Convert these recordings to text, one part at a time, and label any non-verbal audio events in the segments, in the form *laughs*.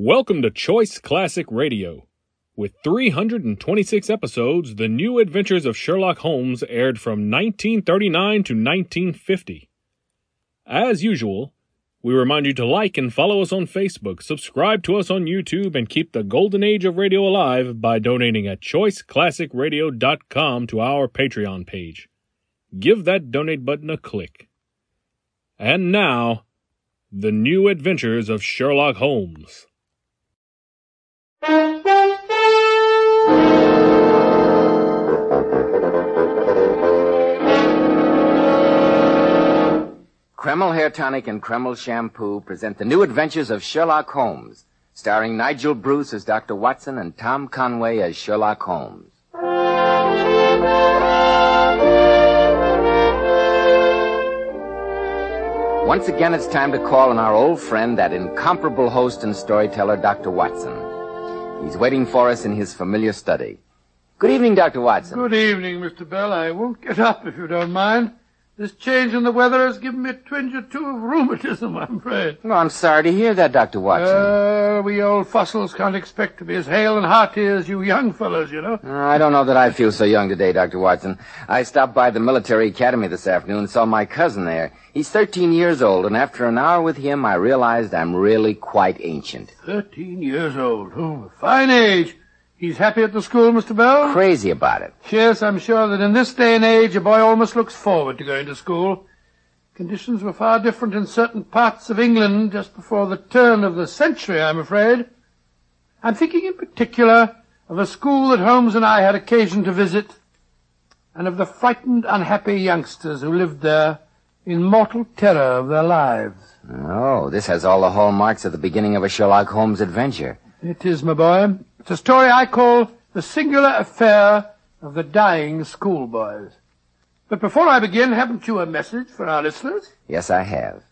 Welcome to Choice Classic Radio. With 326 episodes, the new adventures of Sherlock Holmes aired from 1939 to 1950. As usual, we remind you to like and follow us on Facebook, subscribe to us on YouTube, and keep the golden age of radio alive by donating at choiceclassicradio.com to our Patreon page. Give that donate button a click. And now, the new adventures of Sherlock Holmes. Kreml Hair Tonic and Kreml Shampoo present the new adventures of Sherlock Holmes, starring Nigel Bruce as Dr. Watson and Tom Conway as Sherlock Holmes. Once again, it's time to call on our old friend, that incomparable host and storyteller, Dr. Watson. He's waiting for us in his familiar study. Good evening, Dr. Watson. Good evening, Mr. Bell. I won't get up if you don't mind. This change in the weather has given me a twinge or two of rheumatism, I'm afraid. Well, I'm sorry to hear that, Dr. Watson. Uh, we old fossils can't expect to be as hale and hearty as you young fellows, you know. Uh, I don't know that I feel so young today, Dr. Watson. I stopped by the military academy this afternoon and saw my cousin there. He's 13 years old, and after an hour with him, I realized I'm really quite ancient. Thirteen years old. Oh, a fine age. He's happy at the school, Mr. Bell? Crazy about it. Yes, I'm sure that in this day and age, a boy almost looks forward to going to school. Conditions were far different in certain parts of England just before the turn of the century, I'm afraid. I'm thinking in particular of a school that Holmes and I had occasion to visit, and of the frightened, unhappy youngsters who lived there in mortal terror of their lives. Oh, this has all the hallmarks of the beginning of a Sherlock Holmes adventure. It is, my boy. It's a story I call The Singular Affair of the Dying Schoolboys. But before I begin, haven't you a message for our listeners? Yes, I have.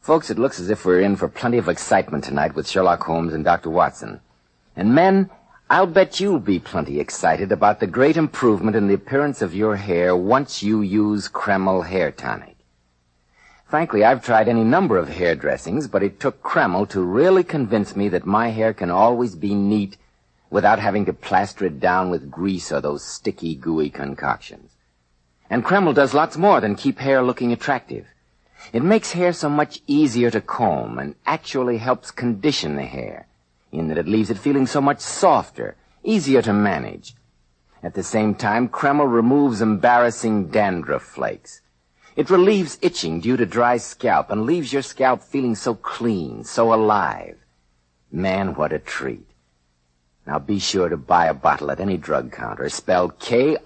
Folks, it looks as if we're in for plenty of excitement tonight with Sherlock Holmes and Dr. Watson. And men, I'll bet you'll be plenty excited about the great improvement in the appearance of your hair once you use Kreml Hair Tonic. Frankly, I've tried any number of hair dressings, but it took Kreml to really convince me that my hair can always be neat without having to plaster it down with grease or those sticky, gooey concoctions. And Kreml does lots more than keep hair looking attractive. It makes hair so much easier to comb and actually helps condition the hair in that it leaves it feeling so much softer, easier to manage. At the same time, Kreml removes embarrassing dandruff flakes. It relieves itching due to dry scalp and leaves your scalp feeling so clean, so alive. Man, what a treat. Now be sure to buy a bottle at any drug counter spelled K-R-E-M-L,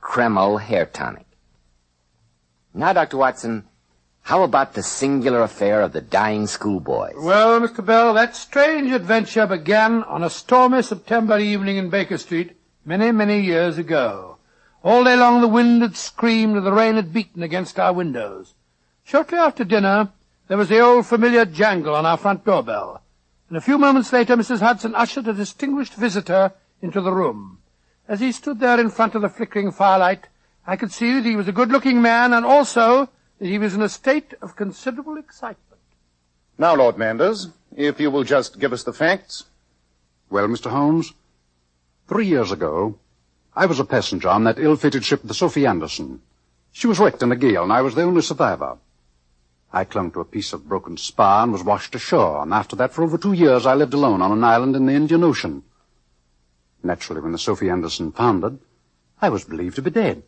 Kreml Hair Tonic. Now, Dr. Watson, how about the singular affair of the dying schoolboys? Well, Mr. Bell, that strange adventure began on a stormy September evening in Baker Street many, many years ago. All day long the wind had screamed and the rain had beaten against our windows. Shortly after dinner, there was the old familiar jangle on our front doorbell. And a few moments later, Mrs. Hudson ushered a distinguished visitor into the room. As he stood there in front of the flickering firelight, I could see that he was a good-looking man and also that he was in a state of considerable excitement. Now, Lord Manders, if you will just give us the facts. Well, Mr. Holmes, three years ago, I was a passenger on that ill-fated ship, the Sophie Anderson. She was wrecked in a gale, and I was the only survivor. I clung to a piece of broken spar and was washed ashore, and after that, for over two years, I lived alone on an island in the Indian Ocean. Naturally, when the Sophie Anderson foundered, I was believed to be dead.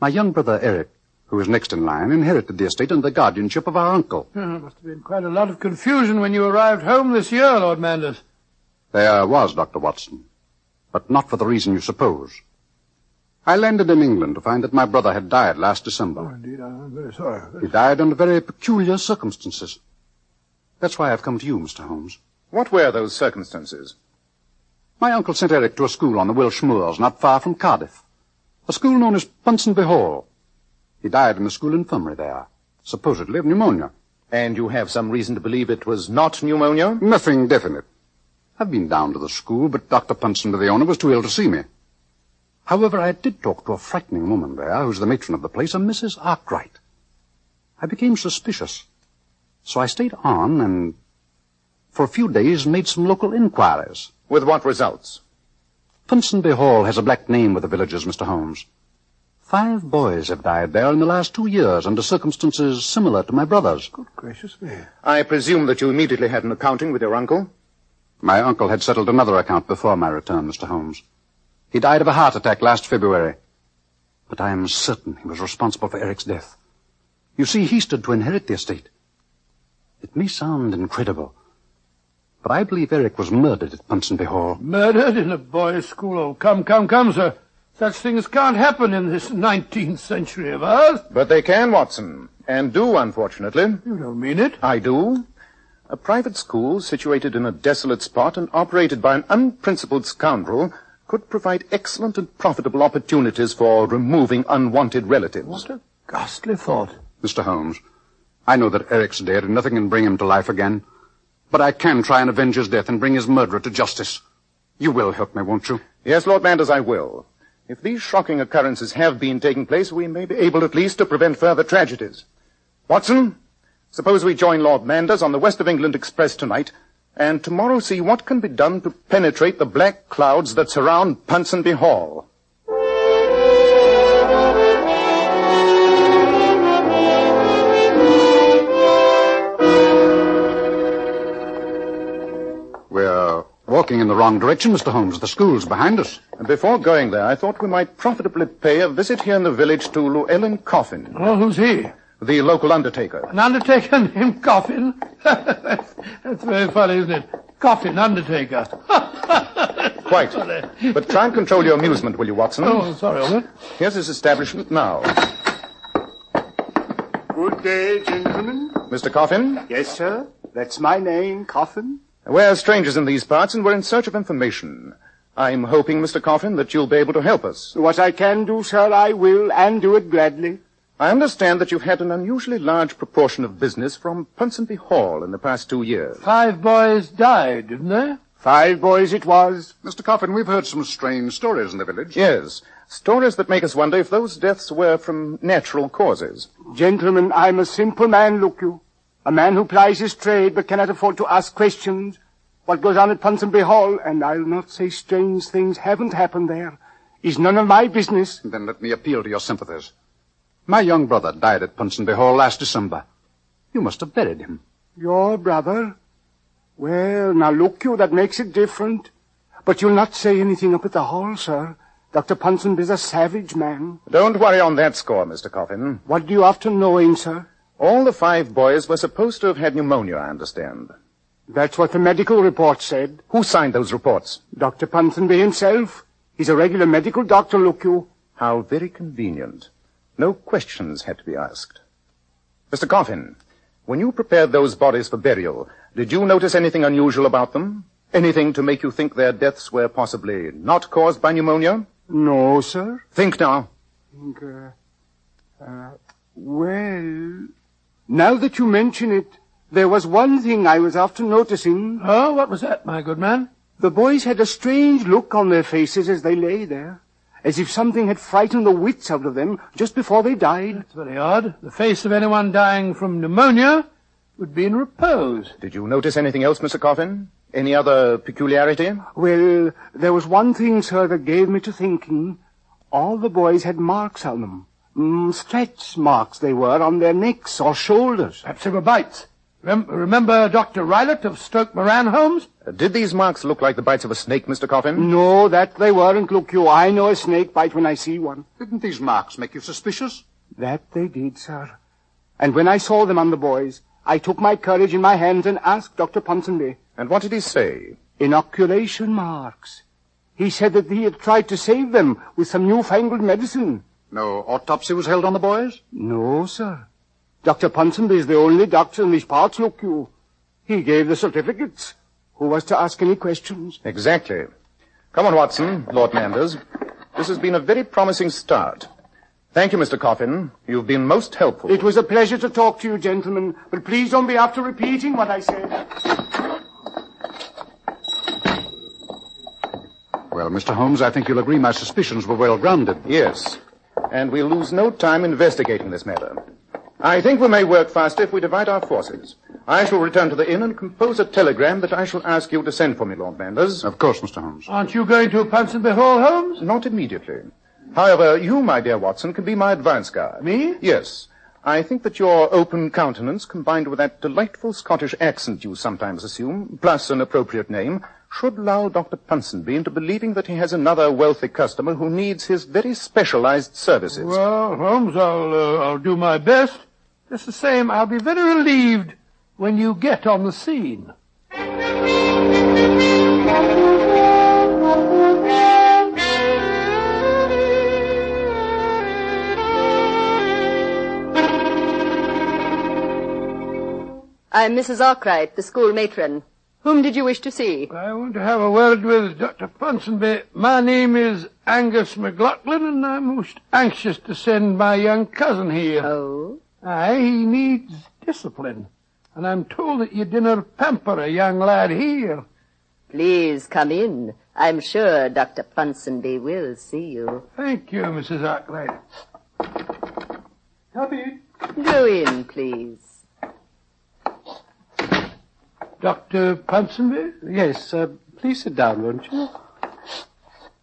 My young brother Eric, who was next in line, inherited the estate and the guardianship of our uncle. *laughs* Oh, there must have been quite a lot of confusion when you arrived home this year, Lord Manders. There was, Dr. Watson, but not for the reason you suppose. I landed in England to find that my brother had died last December. Oh, indeed, I'm very sorry. He died under very peculiar circumstances. That's why I've come to you, Mr. Holmes. What were those circumstances? My uncle sent Eric to a school on the Welsh moors, not far from Cardiff. A school known as Ponsonby Hall. He died in the school infirmary there, supposedly of pneumonia. And you have some reason to believe it was not pneumonia? Nothing definite. I've been down to the school, but Dr. Ponsonby, the owner, was too ill to see me. However, I did talk to a frightening woman there, who's the matron of the place, a Mrs. Arkwright. I became suspicious. So I stayed on, and for a few days, made some local inquiries. With what results? Ponsonby Hall has a black name with the villagers, Mr. Holmes. Five boys have died there in the last two years under circumstances similar to my brother's. Good gracious me. I presume that you immediately had an accounting with your uncle? My uncle had settled another account before my return, Mr. Holmes. He died of a heart attack last February. But I am certain he was responsible for Eric's death. You see, he stood to inherit the estate. It may sound incredible, but I believe Eric was murdered at Ponsonby Hall. Murdered in a boys' school? Oh, come, come, come, sir. Such things can't happen in this 19th century of ours. But they can, Watson. And do, unfortunately. You don't mean it. I do. A private school situated in a desolate spot and operated by an unprincipled scoundrel could provide excellent and profitable opportunities for removing unwanted relatives. What a ghastly thought. Mr. Holmes, I know that Eric's dead and nothing can bring him to life again. But I can try and avenge his death and bring his murderer to justice. You will help me, won't you? Yes, Lord Manders, I will. If these shocking occurrences have been taking place, we may be able at least to prevent further tragedies. Watson, suppose we join Lord Manders on the West of England Express tonight, and tomorrow see what can be done to penetrate the black clouds that surround Ponsonby Hall. We're walking in the wrong direction, Mr. Holmes. The school's behind us. And before going there, I thought we might profitably pay a visit here in the village to Llewellyn Coffin, Oh, who's he? The local undertaker. An undertaker named Coffin? that's, *laughs* that's very funny, isn't it? Coffin, undertaker. *laughs* Quite. But try and control your amusement, will you, Watson? oh, sorry, Albert. Here's his establishment now. Good day, gentlemen. Mr. Coffin, Yes, sir. That's my name, Coffin. we're strangers in these parts and we're in search of information. I'm hoping, Mr. Coffin, that you'll be able to help us. What I can do, sir, I will, and do it gladly. I understand that you've had an unusually large proportion of business from Ponsonby Hall in the past two years. Five boys died, didn't they? Five boys it was. Mr. Coffin, we've heard some strange stories in the village. Yes, stories that make us wonder if those deaths were from natural causes. Gentlemen, I'm a simple man, look you. A man who plies his trade but cannot afford to ask questions. What goes on at Ponsonby Hall, and I'll not say strange things haven't happened there, is none of my business. Then let me appeal to your sympathies. My young brother died at Ponsonby Hall last December. You must have buried him. Your brother? Well, now look you, that makes it different. But you'll not say anything up at the hall, sir. Dr. Ponsonby's a savage man. Don't worry on that score, Mr. Coffin. What do you after knowing, sir? All the five boys were supposed to have had pneumonia, I understand. That's what the medical report said. Who signed those reports? Dr. Ponsonby himself. He's a regular medical doctor, look you. How very convenient. No questions had to be asked. Mr. Coffin, when you prepared those bodies for burial, did you notice anything unusual about them? Anything to make you think their deaths were possibly not caused by pneumonia? No, sir. Think now. Think, uh, uh, well, now that you mention it, there was one thing I was after noticing. Oh, what was that, my good man? The boys had a strange look on their faces as they lay there, as if something had frightened the wits out of them just before they died. That's very odd. The face of anyone dying from pneumonia would be in repose. Did you notice anything else, Mr. Coffin? Any other peculiarity? Well, there was one thing, sir, that gave me to thinking. All the boys had marks on them. Mm, stretch marks they were on their necks or shoulders. Perhaps they were bites. Rem- remember Dr. Roylott of Stoke Moran, Holmes? Did these marks look like the bites of a snake, Mr. Coffin? No, that they weren't. Look you, I know a snake bite when I see one. Didn't these marks make you suspicious? That they did, sir. And when I saw them on the boys, I took my courage in my hands and asked Dr. Ponsonby. And what did he say? Inoculation marks. He said that he had tried to save them with some newfangled medicine. No autopsy was held on the boys? No, sir. Dr. Ponsonby is the only doctor in these parts, look you. He gave the certificates. Who was to ask any questions? Exactly. Come on, Watson, Lord Manders. This has been a very promising start. Thank you, Mr. Coffin. You've been most helpful. It was a pleasure to talk to you, gentlemen, but please don't be after repeating what I said. Well, Mr. Holmes, I think you'll agree my suspicions were well grounded. Yes. And we'll lose no time investigating this matter. I think we may work faster if we divide our forces. I shall return to the inn and compose a telegram that I shall ask you to send for me, Lord Manders. Of course, Mr. Holmes. Aren't you going to Ponsonby Hall, Holmes? Not immediately. However, you, my dear Watson, can be my advance guard. Me? Yes. I think that your open countenance, combined with that delightful Scottish accent you sometimes assume, plus an appropriate name, should lull Dr. Ponsonby into believing that he has another wealthy customer who needs his very specialized services. Well, Holmes, I'll, uh, I'll do my best. Just the same, I'll be very relieved when you get on the scene. I'm Mrs. Arkwright, the school matron. Whom did you wish to see? I want to have a word with Dr. Ponsonby. My name is Angus McLaughlin, and I'm most anxious to send my young cousin here. Oh? Aye, he needs discipline. And I'm told that you dinner pamper a young lad here. Please come in. I'm sure Dr. Ponsonby will see you. Thank you, Mrs. Arkwright. Happy. Go in, please. Dr. Ponsonby? Yes, uh, please sit down, won't you?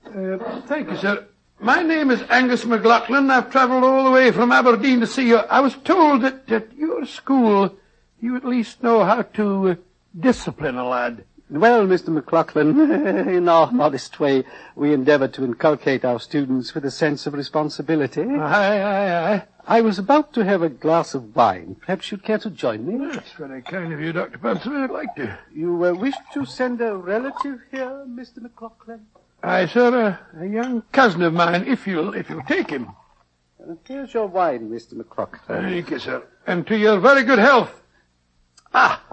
Uh, thank you, sir. My name is Angus McLaughlin. I've travelled all the way from Aberdeen to see you. I was told that at your school you at least know how to uh, discipline a lad. Well, Mr. McLaughlin, *laughs* in our modest way, we endeavor to inculcate our students with a sense of responsibility. Aye, aye, aye. I was about to have a glass of wine. Perhaps you'd care to join me? That's very kind of you, Dr. Ponsonby. I'd like to. You uh, wish to send a relative here, Mr. McLaughlin? Aye, sir, a, a young cousin of mine, if you'll, if you'll take him. Here's your wine, Mr. McLaughlin. Thank you, sir. And to your very good health. Ah,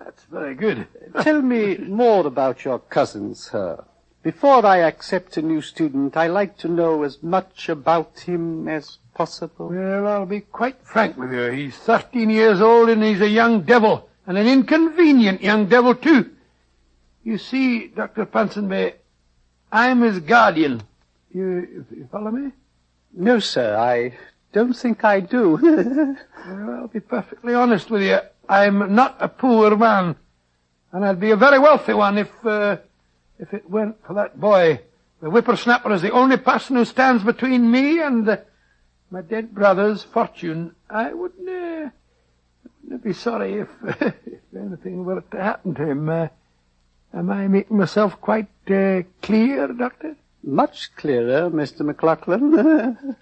that's very good. Tell me more about your cousin, sir. Before I accept a new student, I like to know as much about him as possible. Well, I'll be quite frank with you. He's 13 years old and he's a young devil, and an inconvenient young devil, too. You see, Dr. Ponsonby, I'm his guardian. You, you follow me? No, sir, I don't think I do. *laughs* Well, I'll be perfectly honest with you. I'm not a poor man, and I'd be a very wealthy one if, uh, if it weren't for that boy. The whippersnapper is the only person who stands between me and uh, my dead brother's fortune. I wouldn't, uh, wouldn't be sorry if, *laughs* if anything were to happen to him. Am I making myself quite uh, clear, Doctor? Much clearer, Mr. McLaughlin.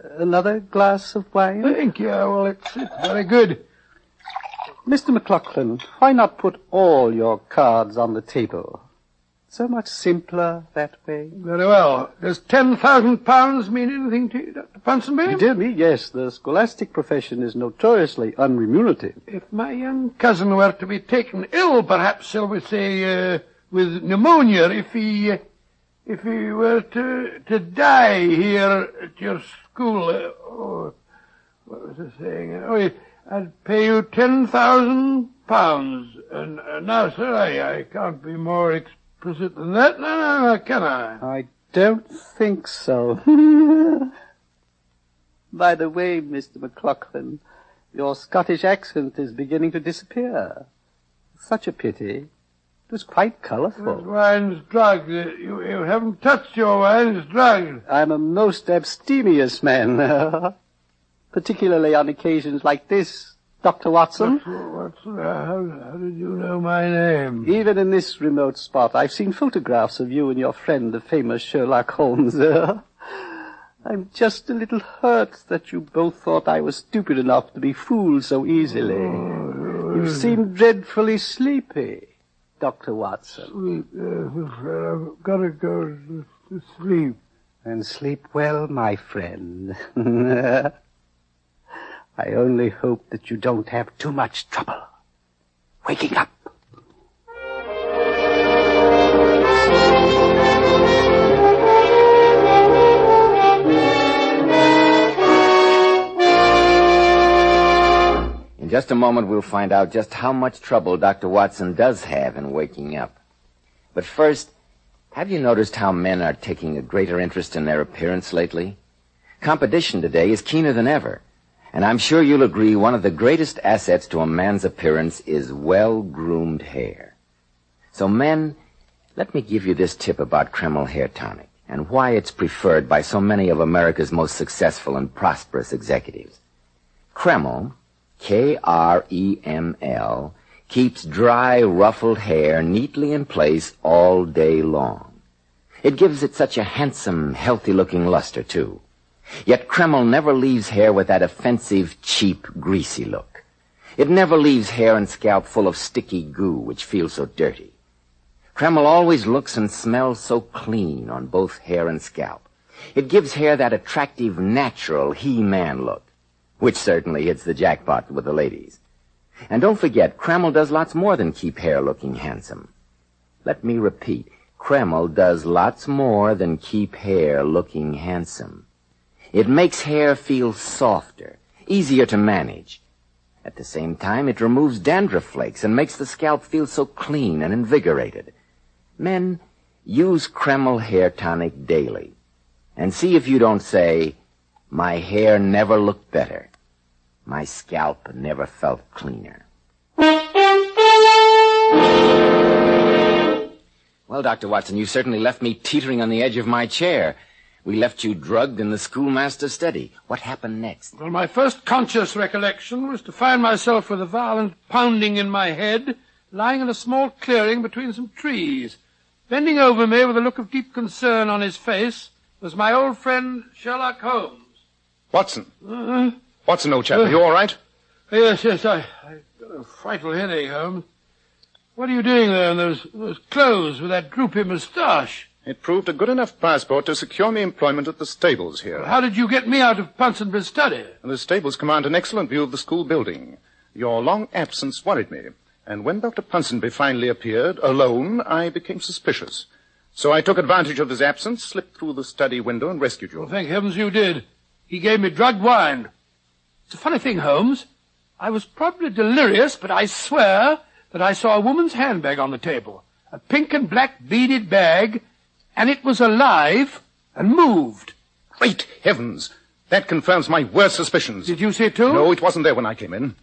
*laughs* Another glass of wine? Thank you. Well, it's, it's very good. Mr. McLaughlin, why not put all your cards on the table? So much simpler that way. Very well. Does ten thousand pounds mean anything to you, Dr. Ponsonby? Dear me, yes, the scholastic profession is notoriously unremunerative. If my young cousin were to be taken ill, perhaps, shall we say, uh, with pneumonia, if he, uh, if he were to, to die here at your school, uh, oh, what was I saying? Oh, I'd pay you ten thousand pounds. And uh, now, sir, I, I can't be more explicit than that. No, no, no, can I? I don't think so. *laughs* By the way, Mr. McLaughlin, your Scottish accent is beginning to disappear. Such a pity. It was quite This colourful. wine's drugged. You, you haven't touched your wine. It's drugged. I'm a most abstemious man, *laughs* particularly on occasions like this, Dr. Watson. What's, uh, how, how did you know my name? Even in this remote spot, I've seen photographs of you and your friend, the famous Sherlock Holmes. *laughs* I'm just a little hurt that you both thought I was stupid enough to be fooled so easily. You seem dreadfully sleepy, Dr. Watson. Sleep. Yes, I've got to go to sleep. And sleep well, my friend. *laughs* I only hope that you don't have too much trouble waking up. In just a moment, we'll find out just how much trouble Dr. Watson does have in waking up. But first, have you noticed how men are taking a greater interest in their appearance lately? Competition today is keener than ever, And I'm sure you'll agree one of the greatest assets to a man's appearance is well-groomed hair. So men, let me give you this tip about Kreml Hair Tonic and why it's preferred by so many of America's most successful and prosperous executives. Kreml, K-R-E-M-L, keeps dry, ruffled hair neatly in place all day long. It gives it such a handsome, healthy-looking luster, too. Yet Kreml never leaves hair with that offensive, cheap, greasy look. It never leaves hair and scalp full of sticky goo, which feels so dirty. Kreml always looks and smells so clean on both hair and scalp. It gives hair that attractive, natural he-man look, which certainly hits the jackpot with the ladies. And don't forget, Kreml does lots more than keep hair looking handsome. Let me repeat, Kreml does lots more than keep hair looking handsome. It makes hair feel softer, easier to manage. At the same time, it removes dandruff flakes and makes the scalp feel so clean and invigorated. Men, use Kreml Hair Tonic daily. And see if you don't say, my hair never looked better. My scalp never felt cleaner. Well, Dr. Watson, you certainly left me teetering on the edge of my chair. We left you drugged in the schoolmaster's study. What happened next? Well, my first conscious recollection was to find myself with a violent pounding in my head, lying in a small clearing between some trees. Bending over me with a look of deep concern on his face was my old friend Sherlock Holmes. Watson. Uh, Watson, old chap, are you all right? yes, yes, I, I got a frightful headache, Holmes. What are you doing there in those, those clothes with that droopy moustache? It proved a good enough passport to secure me employment at the stables here. How did you get me out of Ponsonby's study? The stables command an excellent view of the school building. Your long absence worried me, and when Dr. Ponsonby finally appeared, alone, I became suspicious. So I took advantage of his absence, slipped through the study window, and rescued you. Well, thank heavens you did. He gave me drugged wine. It's a funny thing, Holmes. I was probably delirious, but I swear that I saw a woman's handbag on the table. A pink and black beaded bag, and it was alive and moved. Great heavens! That confirms my worst suspicions. Did you see it too? No, it wasn't there when I came in.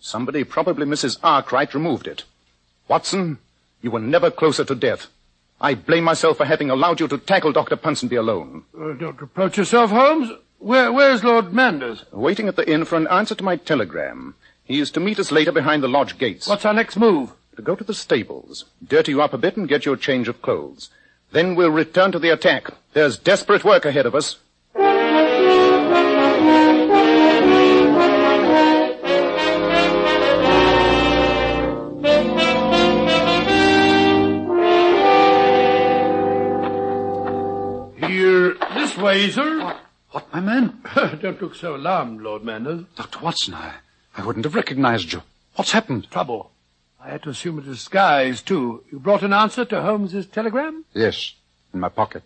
Somebody, probably Mrs. Arkwright, removed it. Watson, you were never closer to death. I blame myself for having allowed you to tackle Dr. Ponsonby alone. Uh, don't reproach yourself, Holmes. Where, where's Lord Manders? Waiting at the inn for an answer to my telegram. He is to meet us later behind the lodge gates. What's our next move? To go to the stables, dirty you up a bit and get you a change of clothes. Then we'll return to the attack. There's desperate work ahead of us. Here, this way, sir. What, my man? *laughs* don't look so alarmed, Lord Manders. Dr. Watson, I, I wouldn't have recognized you. What's happened? Trouble. I had to assume a disguise, too. You brought an answer to Holmes's telegram? Yes, in my pocket.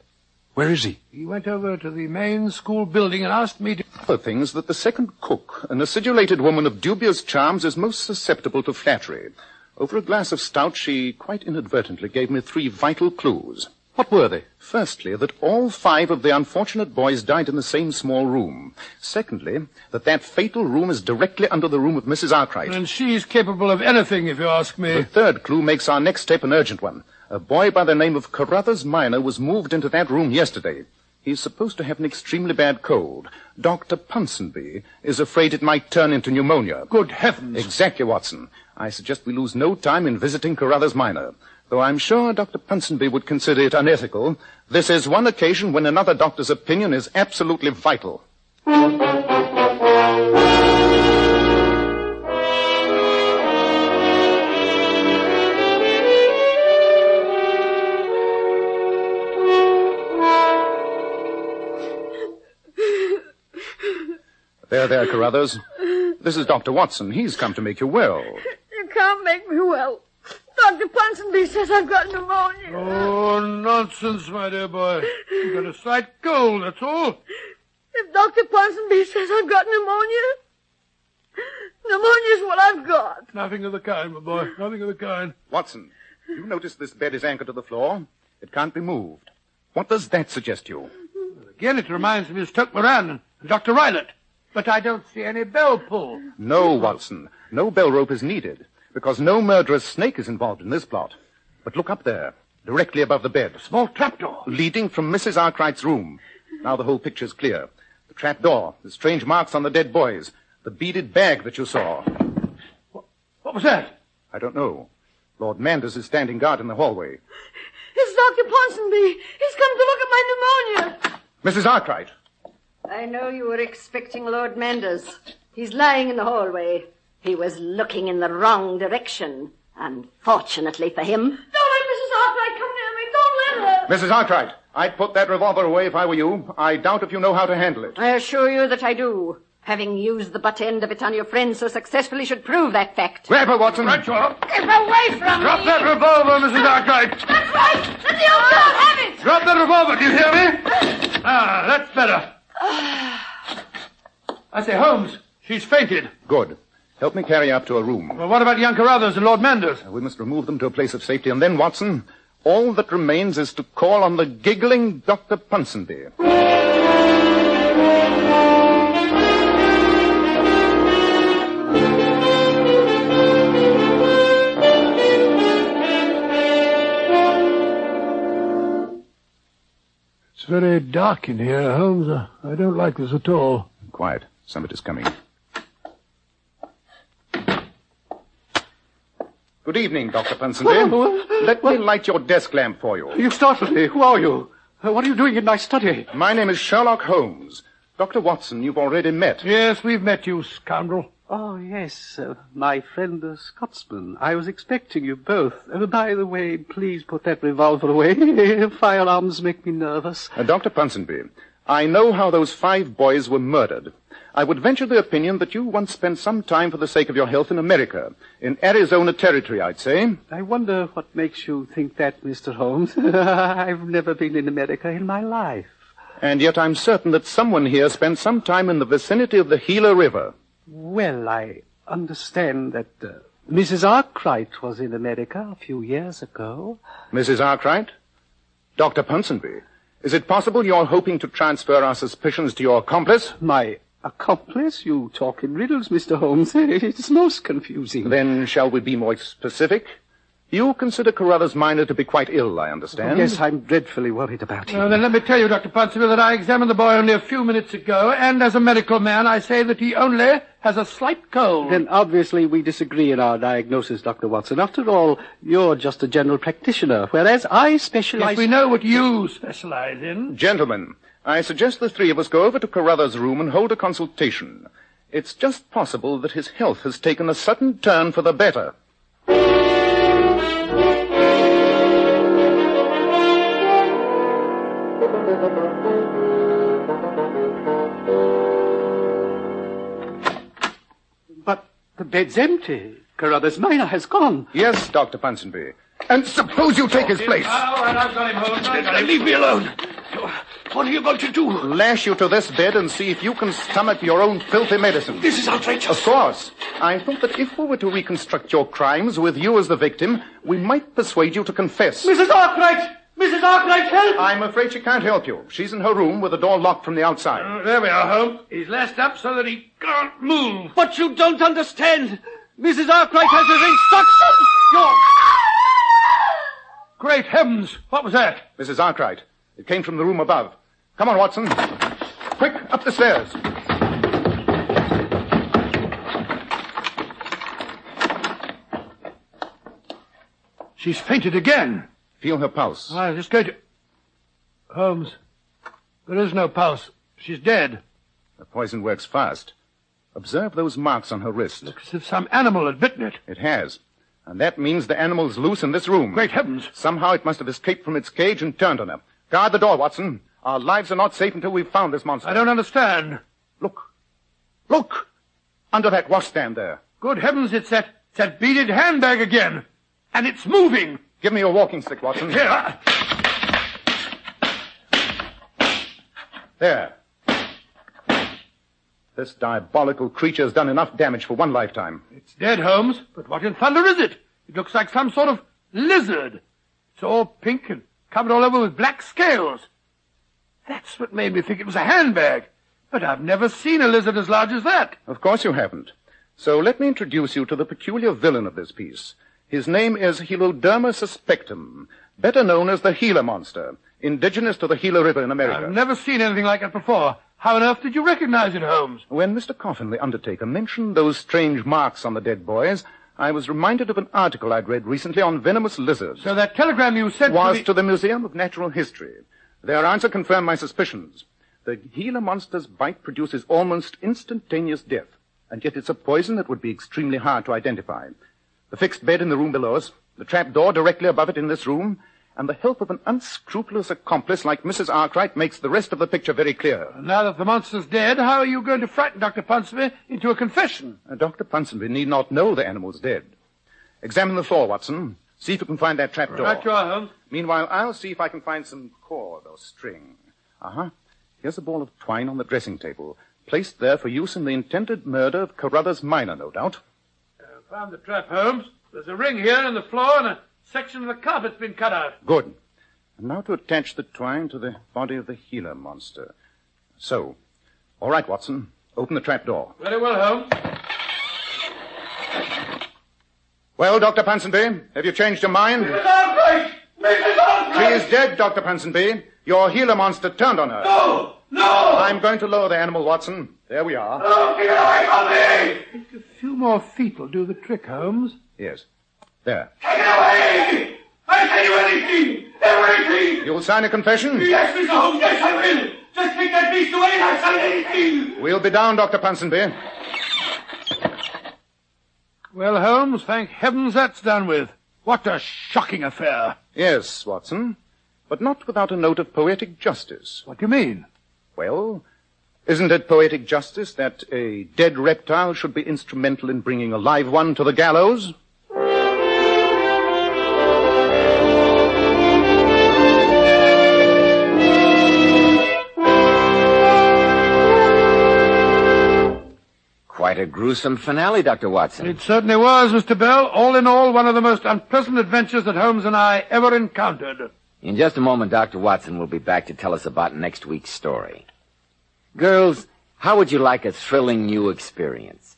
Where is he? He went over to the main school building and asked me to... Other things that the second cook, an acidulated woman of dubious charms, is most susceptible to flattery. Over a glass of stout, she quite inadvertently gave me three vital clues. What were they? Firstly, that all five of the unfortunate boys died in the same small room. Secondly, that that fatal room is directly under the room of Mrs. Arkwright. And she's capable of anything, if you ask me. The third clue makes our next step an urgent one. A boy by the name of Carruthers Minor was moved into that room yesterday. He's supposed to have an extremely bad cold. Dr. Ponsonby is afraid it might turn into pneumonia. Good heavens. Exactly, Watson. I suggest we lose no time in visiting Carruthers Minor. Though I'm sure Dr. Ponsonby would consider it unethical, this is one occasion when another doctor's opinion is absolutely vital. There, there, Carruthers. This is Dr. Watson. He's come to make you well. You can't make me well. Dr. Says I've got pneumonia. Oh, nonsense, my dear boy. You've got a slight cold, that's all. If Dr. Ponsonby says I've got pneumonia, pneumonia's what I've got. Nothing of the kind, my boy. Nothing of the kind. Watson, you notice this bed is anchored to the floor? It can't be moved. What does that suggest to you? Again, it reminds me of Stoke Moran and Dr. Roylott. But I don't see any bell pull. No, Watson. No bell rope is needed, because no murderous snake is involved in this plot. But look up there, directly above the bed. A small trapdoor. Leading from Mrs. Arkwright's room. Now the whole picture's clear. The trapdoor, the strange marks on the dead boys, the beaded bag that you saw. What was that? I don't know. Lord Manders is standing guard in the hallway. It's Dr. Ponsonby. He's come to look at my pneumonia. Mrs. Arkwright. I know you were expecting Lord Manders. He's lying in the hallway. He was looking in the wrong direction. Unfortunately for him. Don't let Mrs. Arkwright come near me. Don't let her. Mrs. Arkwright, I'd put that revolver away if I were you. I doubt if you know how to handle it. I assure you that I do. Having used the butt end of it on your friend so successfully should prove that fact. Grab her, Watson. Right, you are. Get away from me! Drop me! that revolver, Mrs. Arkwright. That's right. Let the old girl have it. Drop that revolver, do you hear me? *sighs* Ah, that's better. *sighs* I say, Holmes, she's fainted. Good. Help me carry her up to a room. Well, what about young Carruthers and Lord Manders? We must remove them to a place of safety, and then, Watson, all that remains is to call on the giggling Dr. Ponsonby. It's very dark in here, Holmes. Uh, I don't like this at all. Quiet. Somebody's coming. Good evening, Dr. Ponsonby. Let me light your desk lamp for you. You startled me. Who are you? Uh, what are you doing in my study? My name is Sherlock Holmes. Dr. Watson, you've already met. Yes, we've met you, scoundrel. Oh, yes, uh, my friend the Scotsman. I was expecting you both. Uh, by the way, please put that revolver away. *laughs* Firearms make me nervous. Uh, Dr. Ponsonby, I know how those five boys were murdered. I would venture the opinion that you once spent some time for the sake of your health in America. In Arizona Territory, I'd say. I wonder what makes you think that, Mr. Holmes. *laughs* I've never been in America in my life. And yet I'm certain that someone here spent some time in the vicinity of the Gila River. Well, I understand that uh, Mrs. Arkwright was in America a few years ago. Mrs. Arkwright? Dr. Ponsonby, is it possible you're hoping to transfer our suspicions to your accomplice? My accomplice? You talk in riddles, Mr. Holmes. *laughs* It's most confusing. Then shall we be more specific? You consider Carruthers Minor to be quite ill, I understand. Yes, I'm dreadfully worried about him. Well, then let me tell you, Dr. Ponsonby, that I examined the boy only a few minutes ago, and as a medical man, I say that he only has a slight cold. Then obviously we disagree in our diagnosis, Dr. Watson. After all, you're just a general practitioner, whereas I specialize... Yes, we know what you specialize in. Gentlemen, I suggest the three of us go over to Carruthers' room and hold a consultation. It's just possible that his health has taken a sudden turn for the better. But the bed's empty. Carruthers Minor has gone. Yes, Dr. Ponsonby. And suppose you take his place. All right, I've got him, Holmes. I've got him. Leave me alone. What are you going to do? Lash you to this bed and see if you can stomach your own filthy medicine. This is outrageous. Of course. I think that if we were to reconstruct your crimes with you as the victim, we might persuade you to confess. Mrs. Arkwright! Mrs. Arkwright, help! I'm afraid she can't help you. She's in her room with the door locked from the outside. Uh, there we are, Holmes. He's lashed up so that he can't move. But you don't understand. Mrs. Arkwright has his instructions. You're... Great heavens! What was that? Mrs. Arkwright, it came from the room above. Come on, Watson. Quick, up the stairs. She's fainted again. Feel her pulse. I was just going to... Holmes, there is no pulse. She's dead. The poison works fast. Observe those marks on her wrist. Looks as if some animal had bitten it. It has. And that means the animal's loose in this room. Great heavens! Somehow it must have escaped from its cage and turned on her. Guard the door, Watson. Our lives are not safe until we've found this monster. I don't understand. Look. Look! Under that washstand there. Good heavens, it's that, it's that beaded handbag again. And it's moving. Give me your walking stick, Watson. Here. There. This diabolical creature has done enough damage for one lifetime. It's dead, Holmes. But what in thunder is it? It looks like some sort of lizard. It's all pink and covered all over with black scales. That's what made me think it was a handbag. But I've never seen a lizard as large as that. Of course you haven't. So let me introduce you to the peculiar villain of this piece. His name is Heloderma suspectum, better known as the Gila monster, indigenous to the Gila River in America. I've never seen anything like it before. How on earth did you recognize it, Holmes? When Mr. Coffin, the undertaker, mentioned those strange marks on the dead boys, I was reminded of an article I'd read recently on venomous lizards. So that telegram you sent was to, to the Museum of Natural History. Their answer confirmed my suspicions. The Gila monster's bite produces almost instantaneous death, and yet it's a poison that would be extremely hard to identify. The fixed bed in the room below us, the trap door directly above it in this room, and the help of an unscrupulous accomplice like Mrs. Arkwright makes the rest of the picture very clear. Now that the monster's dead, how are you going to frighten Dr. Ponsonby into a confession? Uh, Dr. Ponsonby need not know the animal's dead. Examine the floor, Watson. See if you can find that trap door. Right you are, Holmes. Meanwhile, I'll see if I can find some cord or string. Uh-huh. Here's a ball of twine on the dressing table, placed there for use in the intended murder of Carruthers Minor, no doubt. Uh, found the trap, Holmes. There's a ring here in the floor and a section of the carpet's been cut out. Good. And now to attach the twine to the body of the Gila monster. So. All right, Watson. Open the trap door. Very well, Holmes. Well, Dr. Ponsonby, have you changed your mind? Mrs. Arkwright! Mrs. Arkwright! She is dead, Dr. Ponsonby. Your Gila monster turned on her. No! No! I'm going to lower the animal, Watson. There we are. Oh, get away from me! Just a few more feet will do the trick, Holmes. Yes. There. Take it away! I'll tell you anything! Everything! You'll sign a confession? Yes, Mr. Holmes, yes, I will! Just take that beast away and I'll sign anything! We'll be down, Dr. Ponsonby. Well, Holmes, thank heavens that's done with. What a shocking affair. Yes, Watson. But not without a note of poetic justice. What do you mean? Well, isn't it poetic justice that a dead reptile should be instrumental in bringing a live one to the gallows? Quite a gruesome finale, Dr. Watson. It certainly was, Mr. Bell. All in all, one of the most unpleasant adventures that Holmes and I ever encountered. In just a moment, Dr. Watson will be back to tell us about next week's story. Girls, how would you like a thrilling new experience?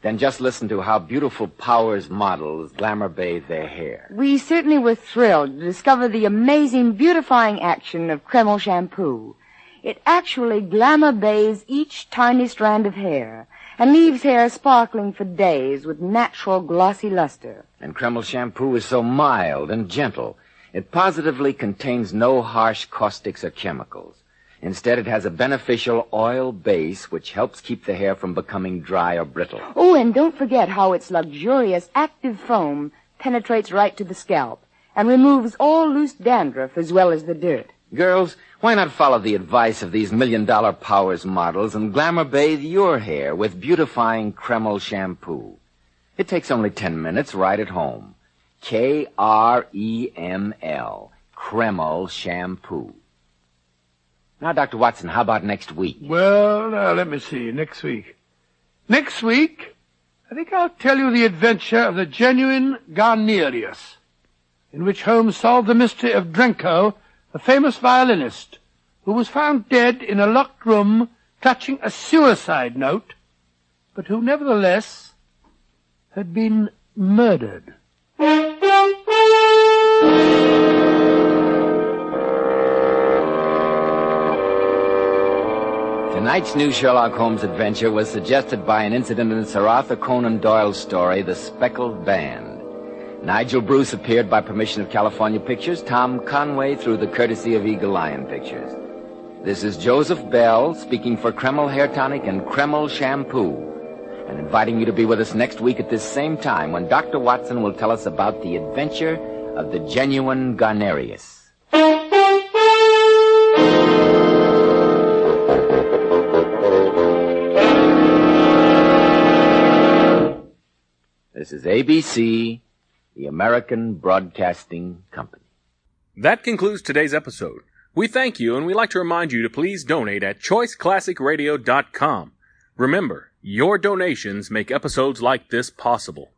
Then just listen to how beautiful Powers models glamour bathe their hair. We certainly were thrilled to discover the amazing beautifying action of Kreml shampoo. It actually glamour bathes each tiny strand of hair and leaves hair sparkling for days with natural glossy luster. And Kreml shampoo is so mild and gentle. It positively contains no harsh caustics or chemicals. Instead, it has a beneficial oil base which helps keep the hair from becoming dry or brittle. Oh, and don't forget how its luxurious active foam penetrates right to the scalp and removes all loose dandruff as well as the dirt. Girls, why not follow the advice of these million dollar powers models and glamour bathe your hair with beautifying Kreml shampoo? It takes only 10 minutes right at home. K-R-E-M-L. Kreml shampoo. Now, Dr. Watson, how about next week? Well, now, let me see. Next week. Next week, I think I'll tell you the adventure of the genuine Guarnerius, in which Holmes solved the mystery of Drenko, the famous violinist, who was found dead in a locked room clutching a suicide note, but who nevertheless had been murdered. Tonight's new Sherlock Holmes adventure was suggested by an incident in Sir Arthur Conan Doyle's story, The Speckled Band. Nigel Bruce appeared by permission of California Pictures, Tom Conway through the courtesy of Eagle Lion Pictures. This is Joseph Bell speaking for Kreml Hair Tonic and Kreml Shampoo, and inviting you to be with us next week at this same time when Dr. Watson will tell us about the adventure of the genuine Guarnerius. This is ABC, the American Broadcasting Company. That concludes today's episode. We thank you and we'd like to remind you to please donate at choiceclassicradio.com. Remember, your donations make episodes like this possible.